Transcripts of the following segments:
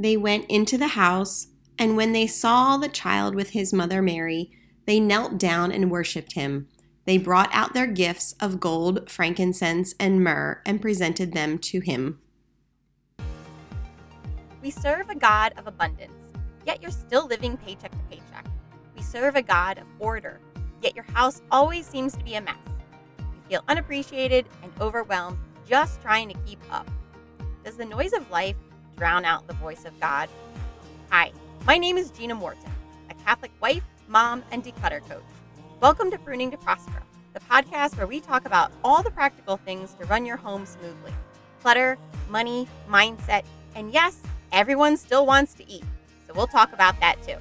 they went into the house, and when they saw the child with his mother Mary, they knelt down and worshipped him. They brought out their gifts of gold, frankincense, and myrrh and presented them to him. We serve a God of abundance, yet you're still living paycheck to paycheck. We serve a God of order, yet your house always seems to be a mess. You feel unappreciated and overwhelmed just trying to keep up. Does the noise of life drown out the voice of God? Hi, my name is Gina Morton, a Catholic wife, mom, and declutter coach. Welcome to Pruning to Prosper, the podcast where we talk about all the practical things to run your home smoothly clutter, money, mindset, and yes, everyone still wants to eat. So we'll talk about that too.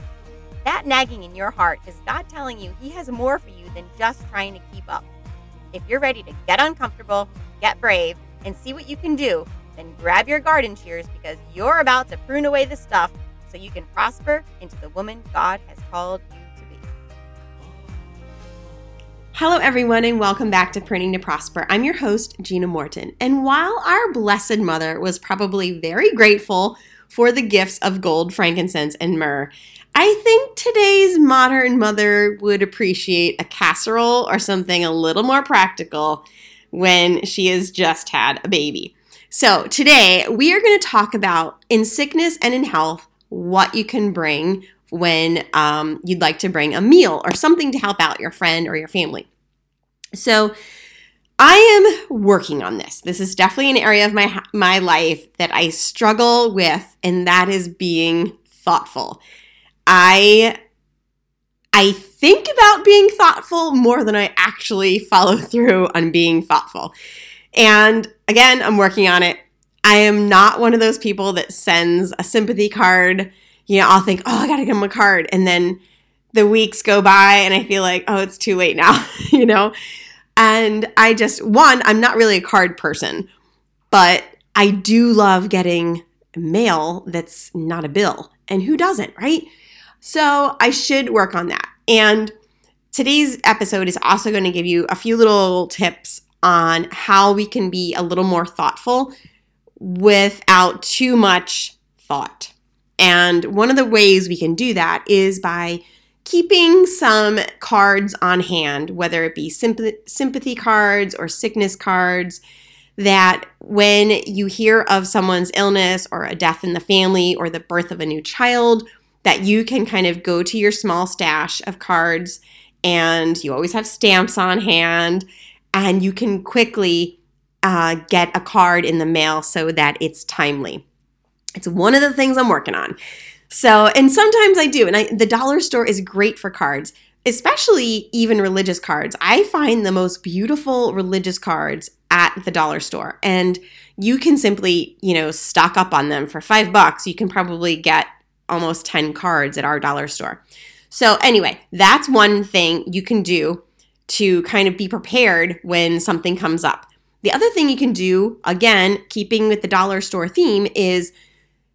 That nagging in your heart is God telling you He has more for you than just trying to keep up. If you're ready to get uncomfortable, get brave, and see what you can do, then grab your garden shears because you're about to prune away the stuff so you can prosper into the woman God has called you to be. Hello, everyone, and welcome back to Pruning to Prosper. I'm your host, Gina Morton. And while our Blessed Mother was probably very grateful for the gifts of gold, frankincense, and myrrh, I think today's modern mother would appreciate a casserole or something a little more practical when she has just had a baby. So, today we are going to talk about in sickness and in health what you can bring when um, you'd like to bring a meal or something to help out your friend or your family. So, I am working on this. This is definitely an area of my my life that I struggle with and that is being thoughtful. I I think about being thoughtful more than I actually follow through on being thoughtful. And again, I'm working on it. I am not one of those people that sends a sympathy card you know, I'll think, oh, I got to give him a card. And then the weeks go by and I feel like, oh, it's too late now, you know? And I just, one, I'm not really a card person, but I do love getting mail that's not a bill. And who doesn't, right? So I should work on that. And today's episode is also going to give you a few little tips on how we can be a little more thoughtful without too much thought. And one of the ways we can do that is by keeping some cards on hand, whether it be sympathy cards or sickness cards, that when you hear of someone's illness or a death in the family or the birth of a new child, that you can kind of go to your small stash of cards and you always have stamps on hand and you can quickly uh, get a card in the mail so that it's timely. It's one of the things I'm working on. So, and sometimes I do. And I, the dollar store is great for cards, especially even religious cards. I find the most beautiful religious cards at the dollar store. And you can simply, you know, stock up on them for five bucks. You can probably get almost 10 cards at our dollar store. So, anyway, that's one thing you can do to kind of be prepared when something comes up. The other thing you can do, again, keeping with the dollar store theme, is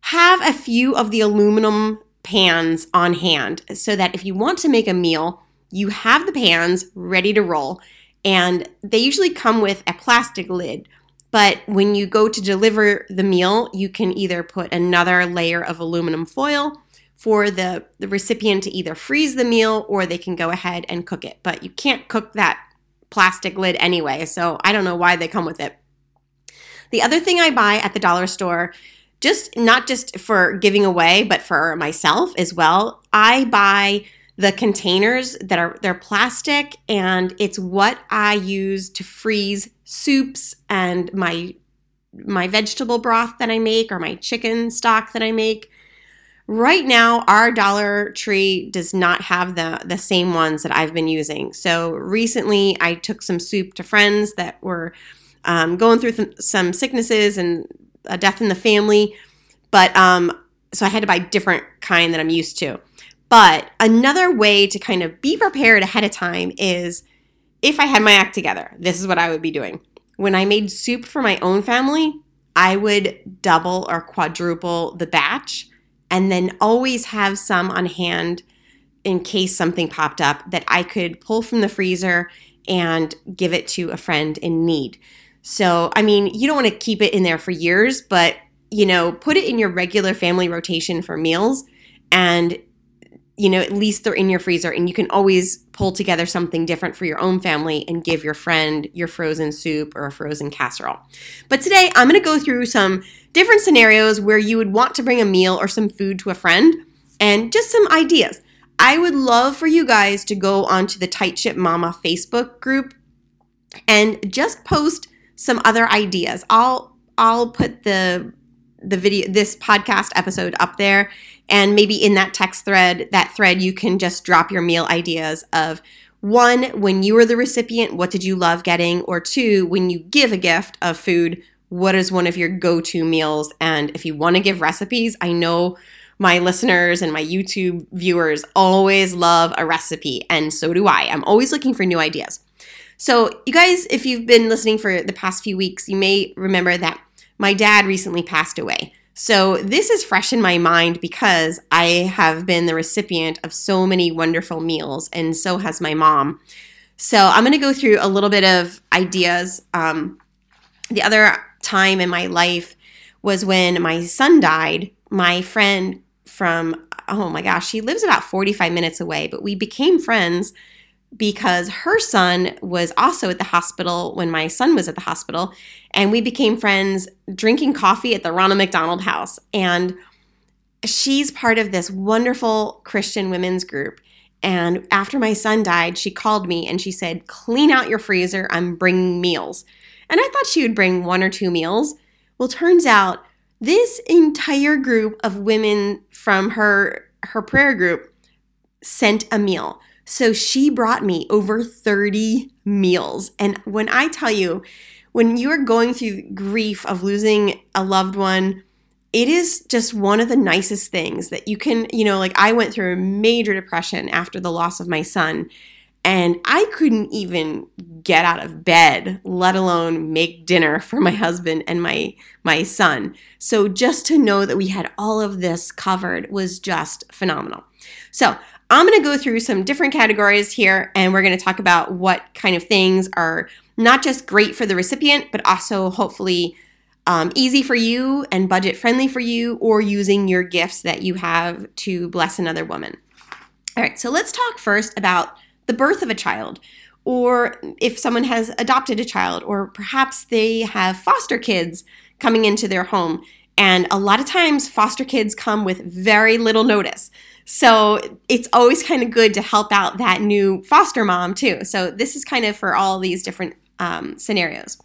have a few of the aluminum pans on hand so that if you want to make a meal, you have the pans ready to roll. And they usually come with a plastic lid. But when you go to deliver the meal, you can either put another layer of aluminum foil for the, the recipient to either freeze the meal or they can go ahead and cook it. But you can't cook that plastic lid anyway, so I don't know why they come with it. The other thing I buy at the dollar store just not just for giving away, but for myself as well. I buy the containers that are they're plastic and it's what I use to freeze soups and my my vegetable broth that I make or my chicken stock that I make. Right now, our Dollar Tree does not have the the same ones that I've been using. So recently, I took some soup to friends that were um, going through th- some sicknesses and a death in the family. But um, so I had to buy different kind that I'm used to. But another way to kind of be prepared ahead of time is if I had my act together, this is what I would be doing. When I made soup for my own family, I would double or quadruple the batch and then always have some on hand in case something popped up that I could pull from the freezer and give it to a friend in need. So, I mean, you don't want to keep it in there for years, but you know, put it in your regular family rotation for meals and you know, at least they're in your freezer and you can always pull together something different for your own family and give your friend your frozen soup or a frozen casserole. But today I'm going to go through some different scenarios where you would want to bring a meal or some food to a friend and just some ideas. I would love for you guys to go onto the Tight Ship Mama Facebook group and just post some other ideas. I'll I'll put the the video this podcast episode up there and maybe in that text thread that thread you can just drop your meal ideas of one when you were the recipient what did you love getting? Or two when you give a gift of food what is one of your go-to meals? And if you want to give recipes i know my listeners and my youtube viewers always love a recipe and so do i. I'm always looking for new ideas. So you guys if you've been listening for the past few weeks you may remember that my dad recently passed away so this is fresh in my mind because I have been the recipient of so many wonderful meals, and so has my mom. So I'm going to go through a little bit of ideas. Um, the other time in my life was when my son died. My friend from, oh my gosh, she lives about 45 minutes away, but we became friends because her son was also at the hospital when my son was at the hospital. And we became friends drinking coffee at the Ronald McDonald House. And she's part of this wonderful Christian women's group. And after my son died, she called me and she said, Clean out your freezer. I'm bringing meals. And I thought she would bring one or two meals. Well, turns out this entire group of women from her her prayer group sent a meal. So she brought me over 30 meals. And when I tell you, when you're going through grief of losing a loved one, it is just one of the nicest things that you can, you know, like I went through a major depression after the loss of my son. And I couldn't even get out of bed, let alone make dinner for my husband and my my son. So just to know that we had all of this covered was just phenomenal. So I'm going to go through some different categories here and we're going to talk about what kind of things are not just great for the recipient, but also hopefully um, easy for you and budget friendly for you, or using your gifts that you have to bless another woman. All right, so let's talk first about the birth of a child, or if someone has adopted a child, or perhaps they have foster kids coming into their home. And a lot of times, foster kids come with very little notice. So it's always kind of good to help out that new foster mom too. So this is kind of for all these different um, scenarios.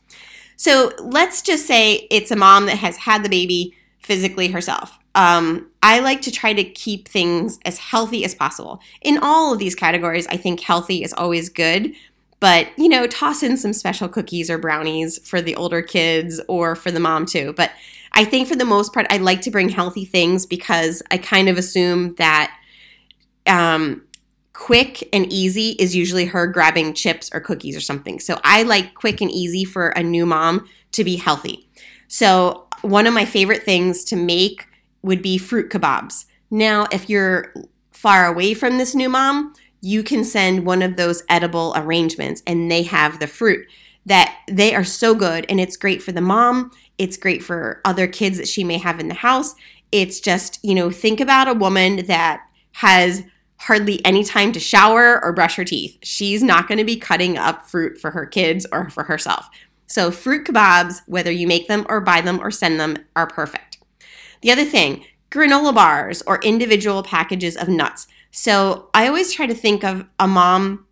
So let's just say it's a mom that has had the baby physically herself. Um, I like to try to keep things as healthy as possible. In all of these categories, I think healthy is always good, but you know, toss in some special cookies or brownies for the older kids or for the mom too. But I think for the most part, I like to bring healthy things because I kind of assume that um, quick and easy is usually her grabbing chips or cookies or something. So I like quick and easy for a new mom to be healthy. So one of my favorite things to make would be fruit kebabs. Now, if you're far away from this new mom, you can send one of those edible arrangements and they have the fruit that they are so good and it's great for the mom it's great for other kids that she may have in the house. It's just, you know, think about a woman that has hardly any time to shower or brush her teeth. She's not going to be cutting up fruit for her kids or for herself. So, fruit kebabs, whether you make them or buy them or send them, are perfect. The other thing, granola bars or individual packages of nuts. So, I always try to think of a mom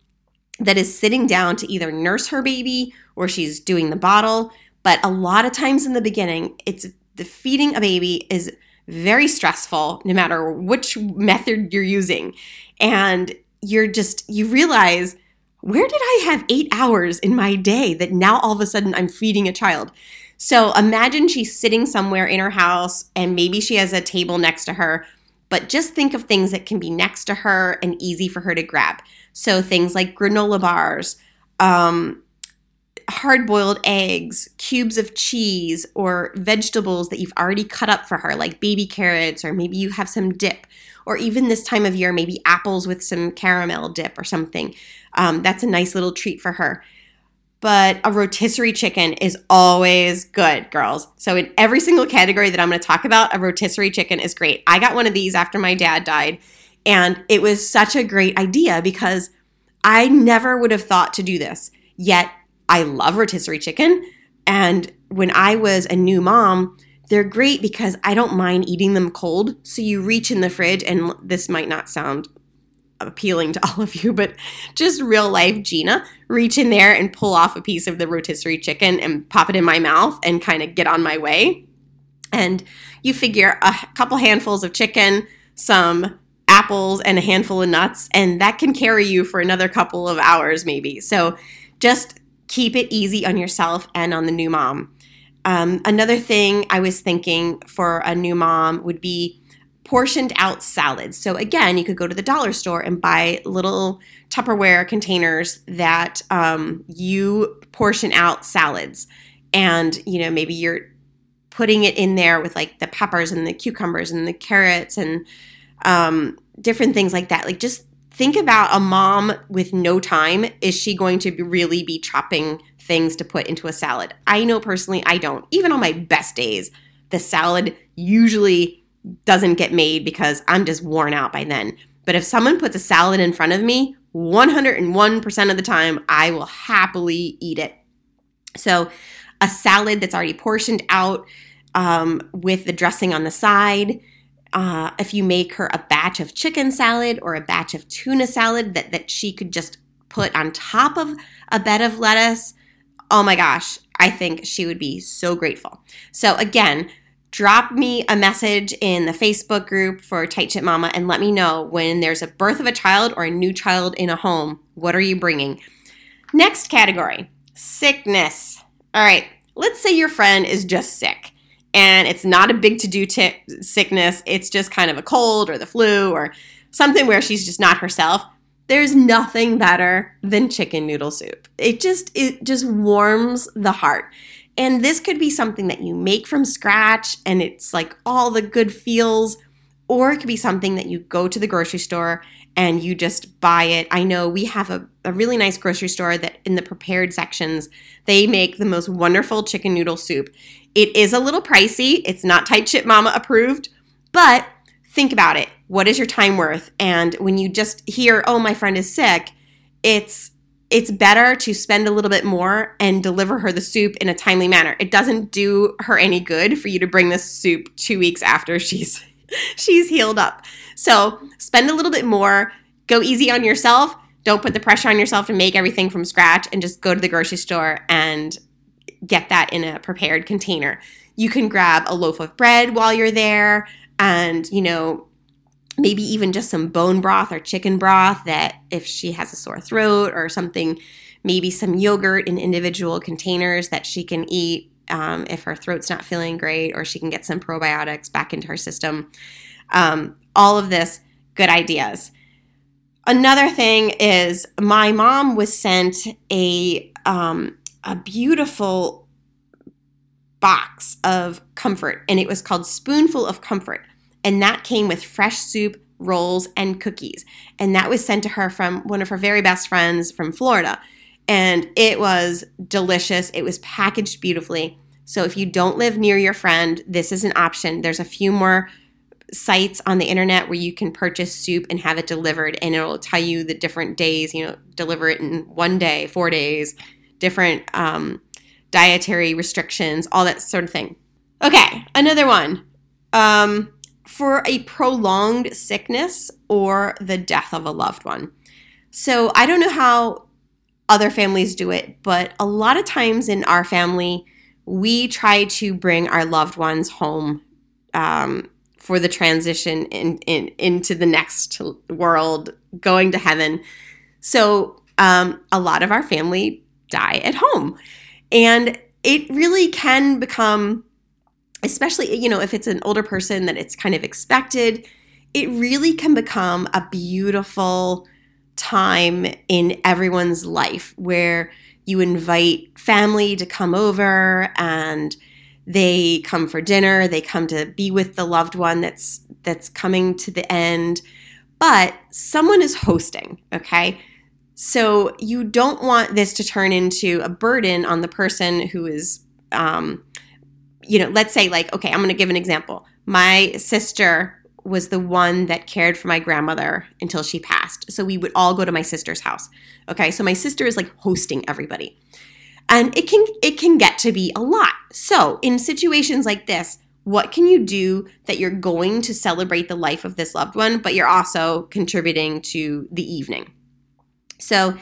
that is sitting down to either nurse her baby or she's doing the bottle but a lot of times in the beginning, it's the feeding a baby is very stressful no matter which method you're using. And you're just, you realize, where did I have eight hours in my day that now all of a sudden I'm feeding a child? So imagine she's sitting somewhere in her house and maybe she has a table next to her, but just think of things that can be next to her and easy for her to grab. So things like granola bars, um, hard boiled eggs, cubes of cheese, or vegetables that you've already cut up for her, like baby carrots, or maybe you have some dip, or even this time of year, maybe apples with some caramel dip or something. Um, that's a nice little treat for her. but a rotisserie chicken is always good, girls. So, in every single category that I'm to talk about, a rotisserie chicken is great. I got one of these after my dad died, and it was such a great idea because I never would have thought to do this. Yet, I love rotisserie chicken. And when I was a new mom, they're great because I don't mind eating them cold. So you reach in the fridge, and this might not sound appealing to all of you, but just real life Gina, reach in there and pull off a piece of the rotisserie chicken and pop it in my mouth and kind of get on my way. And you figure a couple handfuls of chicken, some apples, and a handful of nuts, and that can carry you for another couple of hours, maybe. So just keep it easy on yourself and on the new mom. Um, another thing I was thinking for a new mom would be portioned out salads. So again, you could go to the dollar store and buy little Tupperware containers that um, you portion out salads, and you know maybe you're putting it in there with like the peppers and the cucumbers and the carrots and um, different things like that. Like just think about a mom with no time. Is she going to really be chopping things to put into a salad? I know personally, I don't. Even on my best days, the salad usually doesn't get made because I'm just worn out by then. But if someone puts a salad in front of me, 101% of the time, I will happily eat it. So, a salad that's already portioned out um, with the dressing on the side. Uh, if you make her a batch of chicken salad or a batch of tuna salad that, that she could just put on top of a bed of lettuce, oh my gosh, I think she would be so grateful. So, again, drop me a message in the Facebook group for Tight Ship Mama and let me know when there's a birth of a child or a new child in a home. What are you bringing? Next category sickness. All right, let's say your friend is just sick and it's not a big to do t- sickness, it's just kind of a cold or the flu or something where she's just not herself. There's nothing better than chicken noodle soup. It just it just warms the heart. And this could be something that you make from scratch and it's like all the good feels, or it could be something that you go to the grocery store and you just buy it. I know we have a, a really nice grocery store that in the prepared sections, they make the most wonderful chicken noodle soup. It is a little pricey, it's not Tight Ship Mama approved, but think about it. What is your time worth? And when you just hear, oh, my friend is sick, it's it's better to spend a little bit more and deliver her the soup in a timely manner. It doesn't do her any good for you to bring this soup 2 weeks after she's she's healed up. So, spend a little bit more, go easy on yourself. Don't put the pressure on yourself to make everything from scratch and just go to the grocery store and get that in a prepared container. You can grab a loaf of bread while you're there and, you know, maybe even just some bone broth or chicken broth that if she has a sore throat or something, maybe some yogurt in individual containers that she can eat um, if her throat's not feeling great, or she can get some probiotics back into her system. Um, all of this, good ideas. Another thing is my mom was sent a um, a beautiful box of comfort, and it was called Spoonful of Comfort and that came with fresh soup, rolls, and cookies. And that was sent to her from one of her very best friends from Florida. And it was delicious. It was packaged beautifully. So if you don't live near your friend, this is an option. There's a few more sites on the internet where you can purchase soup and have it delivered and it'll tell you the different days you know deliver it in one day four days different um, dietary restrictions all that sort of thing okay another one um, for a prolonged sickness or the death of a loved one. So I don't know how other families do it, but a lot of times in our family, we try to bring our loved ones home um, for the transition in, in, into the next world, going to heaven. So um, a lot of our family die at home. And it really can become especially you know if it's an older person that it's kind of expected it really can become a beautiful time in everyone's life where you invite family to come over and they come for dinner they come to be with the loved one that's that's coming to the end but someone is hosting okay So you don't want this to turn into a burden on the person who is, um, you know, let's say, like, okay, I'm going to give an example. My sister was the one that cared for my grandmother until she passed. So we would all go to my sister's house. Okay, so my sister is like hosting everybody. And it can it can get to be a lot. So, in situations like this, what can you do that you're going to celebrate the life of this loved one, but you're also contributing to the evening? So,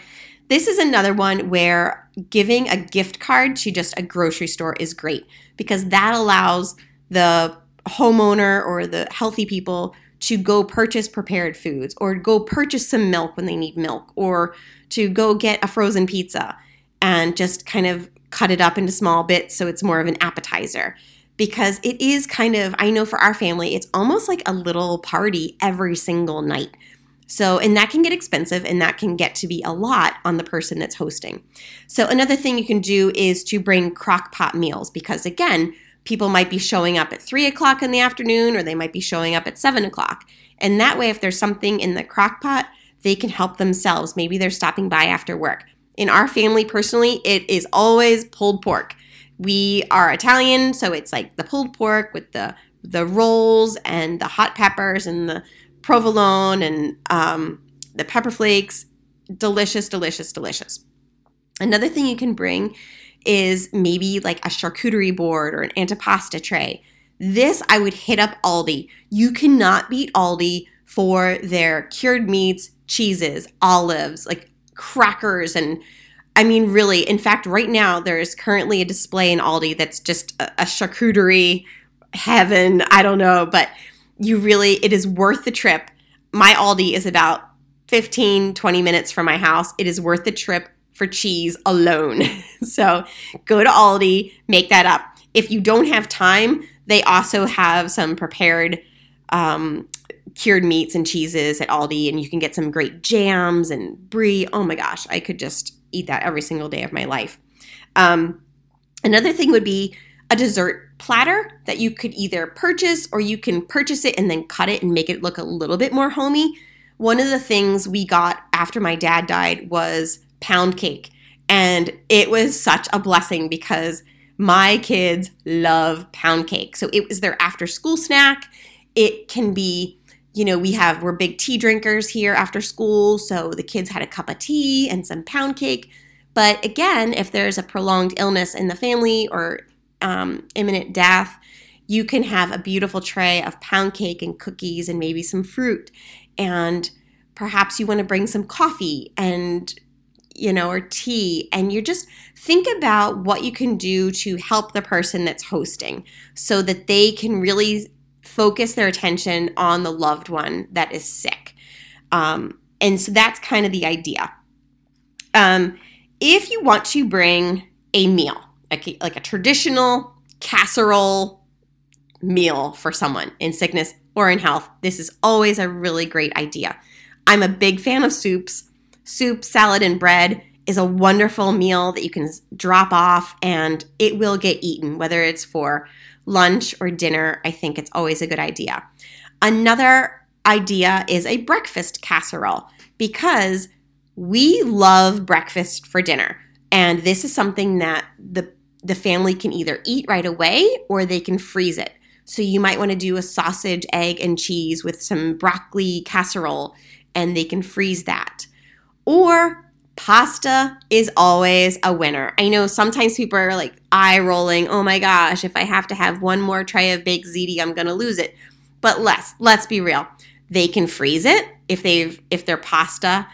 this is another one where giving a gift card to just a grocery store is great because that allows the homeowner or the healthy people to go purchase prepared foods or go purchase some milk when they need milk or to go get a frozen pizza and just kind of cut it up into small bits so it's more of an appetizer because it is kind of I know for our family it's almost like a little party every single night. So, and that can get expensive and that can get to be a lot on the person that's hosting. So, another thing you can do is to bring crock pot meals because, again, people might be showing up at three o'clock in the afternoon or they might be showing up at seven o'clock. And that way, if there's something in the crock pot, they can help themselves. Maybe they're stopping by after work. In our family, personally, it is always pulled pork. We are Italian, so it's like the pulled pork with the the rolls and the hot peppers and the provolone and um, the pepper flakes. Delicious, delicious, delicious. Another thing you can bring is maybe like a charcuterie board or an antipasta tray. This I would hit up Aldi. You cannot beat Aldi for their cured meats, cheeses, olives, like crackers and I mean really, in fact right now there is currently a display in Aldi that's just a, a charcuterie heaven, I don't know, but you really it is worth the trip. My Aldi is about 15 20 minutes from my house. It is worth the trip for cheese alone. so go to Aldi, make that up. If you don't have time, they also have some prepared um, cured meats and cheeses at Aldi, and you can get some great jams and brie. Oh my gosh, I could just eat that every single day of my life. Um, another thing would be a dessert platter that you could either purchase or you can purchase it and then cut it and make it look a little bit more homey. One of the things we got after my dad died was pound cake. And it was such a blessing because my kids love pound cake. So it was their after school snack. It can be, you know, we have, we're big tea drinkers here after school. So the kids had a cup of tea and some pound cake. But again, if there's a prolonged illness in the family or um, imminent death, you can have a beautiful tray of pound cake and cookies and maybe some fruit. And perhaps you want to bring some coffee and you know, or tea, and you just think about what you can do to help the person that's hosting so that they can really focus their attention on the loved one that is sick. Um, and so that's kind of the idea. Um, if you want to bring a meal, a, like a traditional casserole meal for someone in sickness or in health, this is always a really great idea. I'm a big fan of soups soup, salad, and bread is a wonderful meal that you can drop off and it will get eaten, whether it's for lunch or dinner. I think it's always a good idea. Another idea is a breakfast casserole because we love breakfast for dinner. And this is something that the, the family can either eat right away or they can freeze it. So you might want to do a sausage, egg, and cheese with some broccoli casserole, and they can freeze that or pasta is always a winner. I know sometimes people are like eye rolling, oh my gosh, if I have to have one more tray of baked ziti, I'm to lose it. But let's let's be real. They can freeze it if they've if their pasta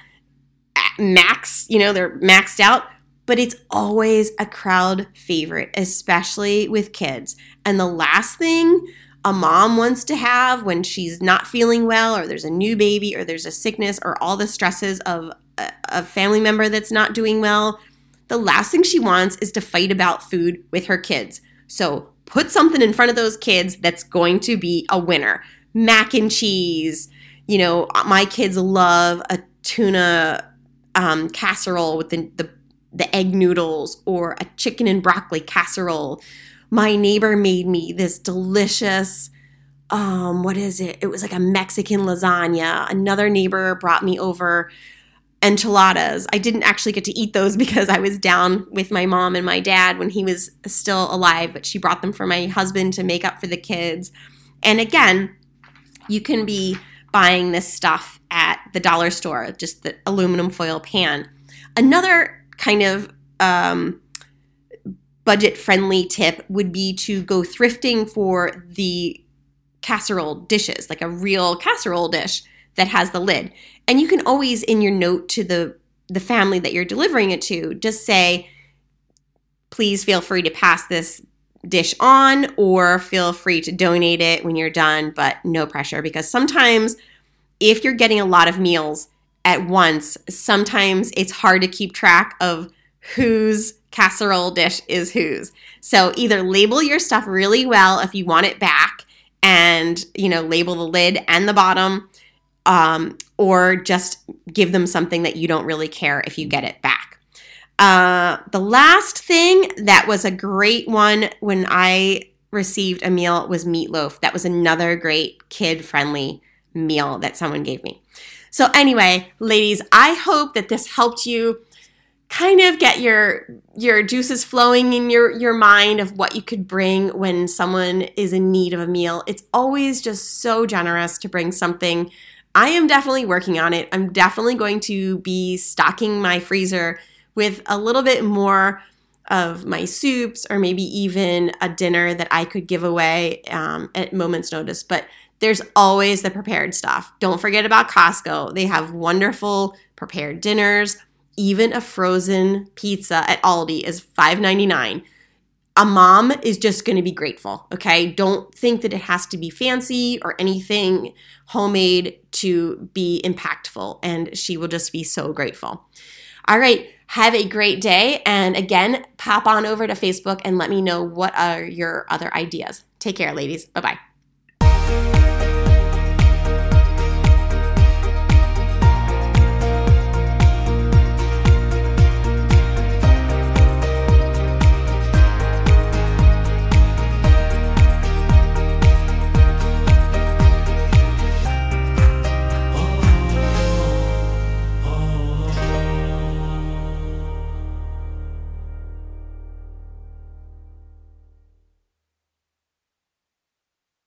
eh, max, you know, they're maxed out, but it's always a crowd favorite, especially with kids. And the last thing a mom wants to have when she's not feeling well or there's a new baby or there's a sickness or all the stresses of a family member that's not doing well, the last thing she wants is to fight about food with her kids. So put something in front of those kids that's going to be a winner. Mac and cheese. You know, my kids love a tuna um, casserole with the, the the egg noodles or a chicken and broccoli casserole. My neighbor made me this delicious um what is it? It was like a Mexican lasagna. Another neighbor brought me over enchiladas. I didn't actually get to eat those because I was down with my mom and my dad when he was still alive, but she brought them for my husband to make up for the kids. And again, you can be buying this stuff at the dollar store, just the aluminum foil pan. Another kind of um, budget friendly tip would be to go thrifting for the casserole dishes, like a real casserole dish that has the lid. And you can always in your note to the the family that you're delivering it to just say please feel free to pass this dish on or feel free to donate it when you're done, but no pressure because sometimes if you're getting a lot of meals at once, sometimes it's hard to keep track of whose casserole dish is whose. So either label your stuff really well if you want it back and, you know, label the lid and the bottom um, or just give them something that you don't really care if you get it back. Uh, the last thing that was a great one when I received a meal was meatloaf. That was another great kid friendly meal that someone gave me. So, anyway, ladies, I hope that this helped you kind of get your your juices flowing in your your mind of what you could bring when someone is in need of a meal. It's always just so generous to bring something. I am definitely working on it. I'm definitely going to be stocking my freezer with a little bit more of my soups or maybe even a dinner that I could give away um, at moment's notice. But there's always the prepared stuff. Don't forget about Costco. They have wonderful prepared dinners. Even a frozen pizza at Aldi is $5.99. A mom is just going to be grateful, okay? Don't think that it has to be fancy or anything homemade to be impactful, and she will just be so grateful. All right, have a great day. And again, pop on over to Facebook and let me know what are your other ideas. Take care, ladies. Bye bye.